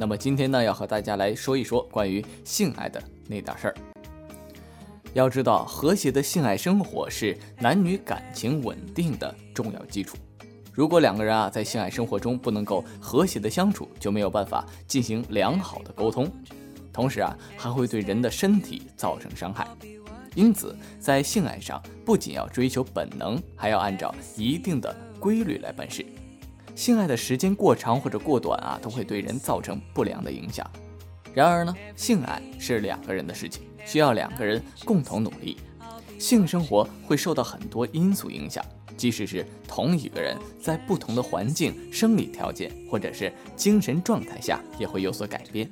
那么今天呢，要和大家来说一说关于性爱的那点事儿。要知道，和谐的性爱生活是男女感情稳定的重要基础。如果两个人啊在性爱生活中不能够和谐的相处，就没有办法进行良好的沟通，同时啊还会对人的身体造成伤害。因此，在性爱上不仅要追求本能，还要按照一定的规律来办事。性爱的时间过长或者过短啊，都会对人造成不良的影响。然而呢，性爱是两个人的事情。需要两个人共同努力，性生活会受到很多因素影响，即使是同一个人在不同的环境、生理条件或者是精神状态下也会有所改变，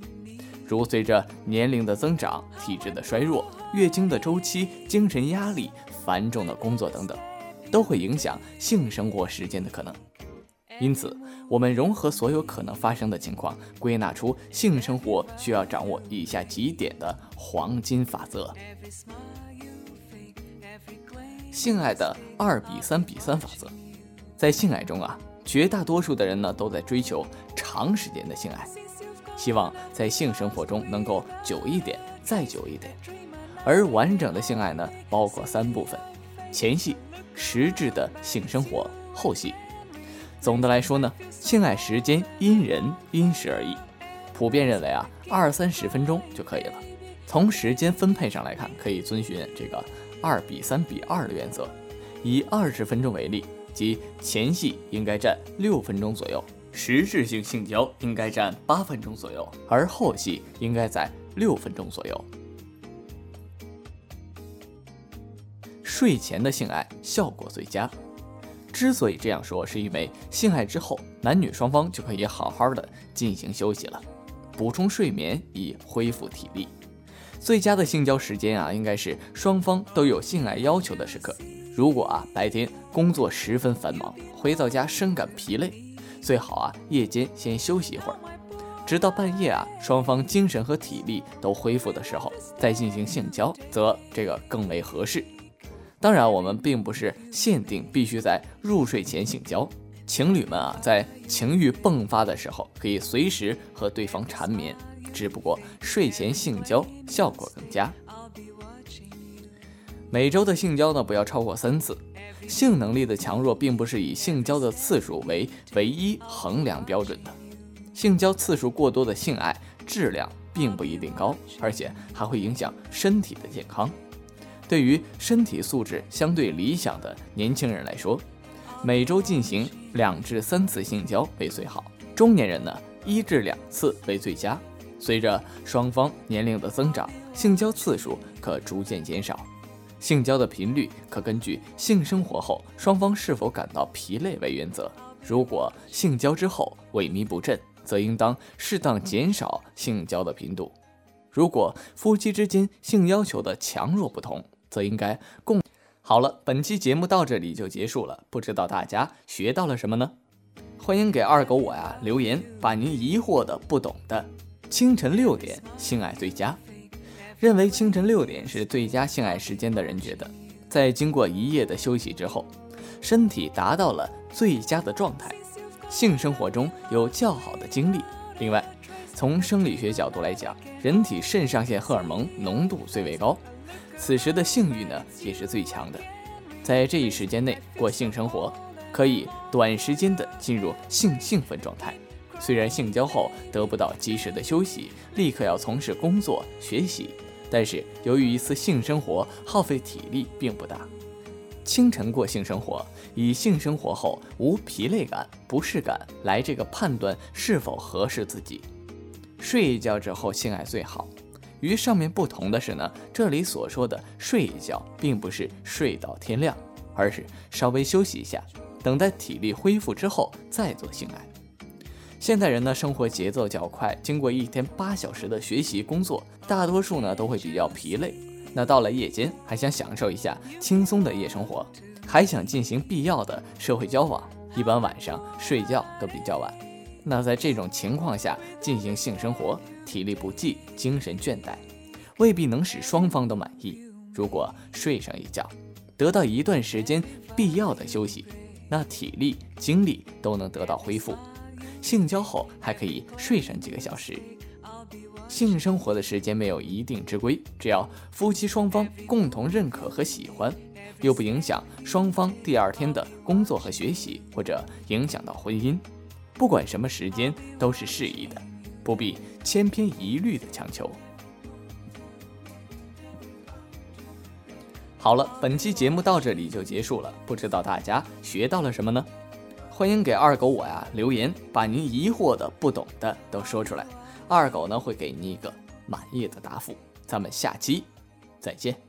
如随着年龄的增长、体质的衰弱、月经的周期、精神压力、繁重的工作等等，都会影响性生活时间的可能。因此，我们融合所有可能发生的情况，归纳出性生活需要掌握以下几点的黄金法则。性爱的二比三比三法则，在性爱中啊，绝大多数的人呢都在追求长时间的性爱，希望在性生活中能够久一点，再久一点。而完整的性爱呢，包括三部分：前戏、实质的性生活、后戏。总的来说呢，性爱时间因人因时而异，普遍认为啊，二三十分钟就可以了。从时间分配上来看，可以遵循这个二比三比二的原则。以二十分钟为例，即前戏应该占六分钟左右，实质性性交应该占八分钟左右，而后戏应该在六分钟左右。睡前的性爱效果最佳。之所以这样说，是因为性爱之后，男女双方就可以好好的进行休息了，补充睡眠以恢复体力。最佳的性交时间啊，应该是双方都有性爱要求的时刻。如果啊白天工作十分繁忙，回到家深感疲累，最好啊夜间先休息一会儿，直到半夜啊双方精神和体力都恢复的时候再进行性交，则这个更为合适。当然，我们并不是限定必须在入睡前性交，情侣们啊，在情欲迸发的时候可以随时和对方缠绵，只不过睡前性交效果更佳。每周的性交呢，不要超过三次。性能力的强弱并不是以性交的次数为唯一衡量标准的，性交次数过多的性爱质量并不一定高，而且还会影响身体的健康。对于身体素质相对理想的年轻人来说，每周进行两至三次性交为最好；中年人呢，一至两次为最佳。随着双方年龄的增长，性交次数可逐渐减少，性交的频率可根据性生活后双方是否感到疲累为原则。如果性交之后萎靡不振，则应当适当减少性交的频度。如果夫妻之间性要求的强弱不同，则应该共好了。本期节目到这里就结束了，不知道大家学到了什么呢？欢迎给二狗我呀留言，把您疑惑的、不懂的。清晨六点性爱最佳，认为清晨六点是最佳性爱时间的人觉得，在经过一夜的休息之后，身体达到了最佳的状态，性生活中有较好的精力。另外，从生理学角度来讲，人体肾上腺荷尔蒙浓度最为高。此时的性欲呢也是最强的，在这一时间内过性生活，可以短时间的进入性兴奋状态。虽然性交后得不到及时的休息，立刻要从事工作学习，但是由于一次性生活耗费体力并不大。清晨过性生活，以性生活后无疲累感、不适感来这个判断是否合适自己。睡一觉之后性爱最好。与上面不同的是呢，这里所说的睡一觉，并不是睡到天亮，而是稍微休息一下，等待体力恢复之后再做性爱。现代人呢，生活节奏较快，经过一天八小时的学习工作，大多数呢都会比较疲累。那到了夜间，还想享受一下轻松的夜生活，还想进行必要的社会交往，一般晚上睡觉都比较晚。那在这种情况下进行性生活，体力不济，精神倦怠，未必能使双方都满意。如果睡上一觉，得到一段时间必要的休息，那体力精力都能得到恢复，性交后还可以睡上几个小时。性生活的时间没有一定之规，只要夫妻双方共同认可和喜欢，又不影响双方第二天的工作和学习，或者影响到婚姻，不管什么时间都是适宜的，不必千篇一律的强求。好了，本期节目到这里就结束了，不知道大家学到了什么呢？欢迎给二狗我呀留言，把您疑惑的、不懂的都说出来。二狗呢会给您一个满意的答复，咱们下期再见。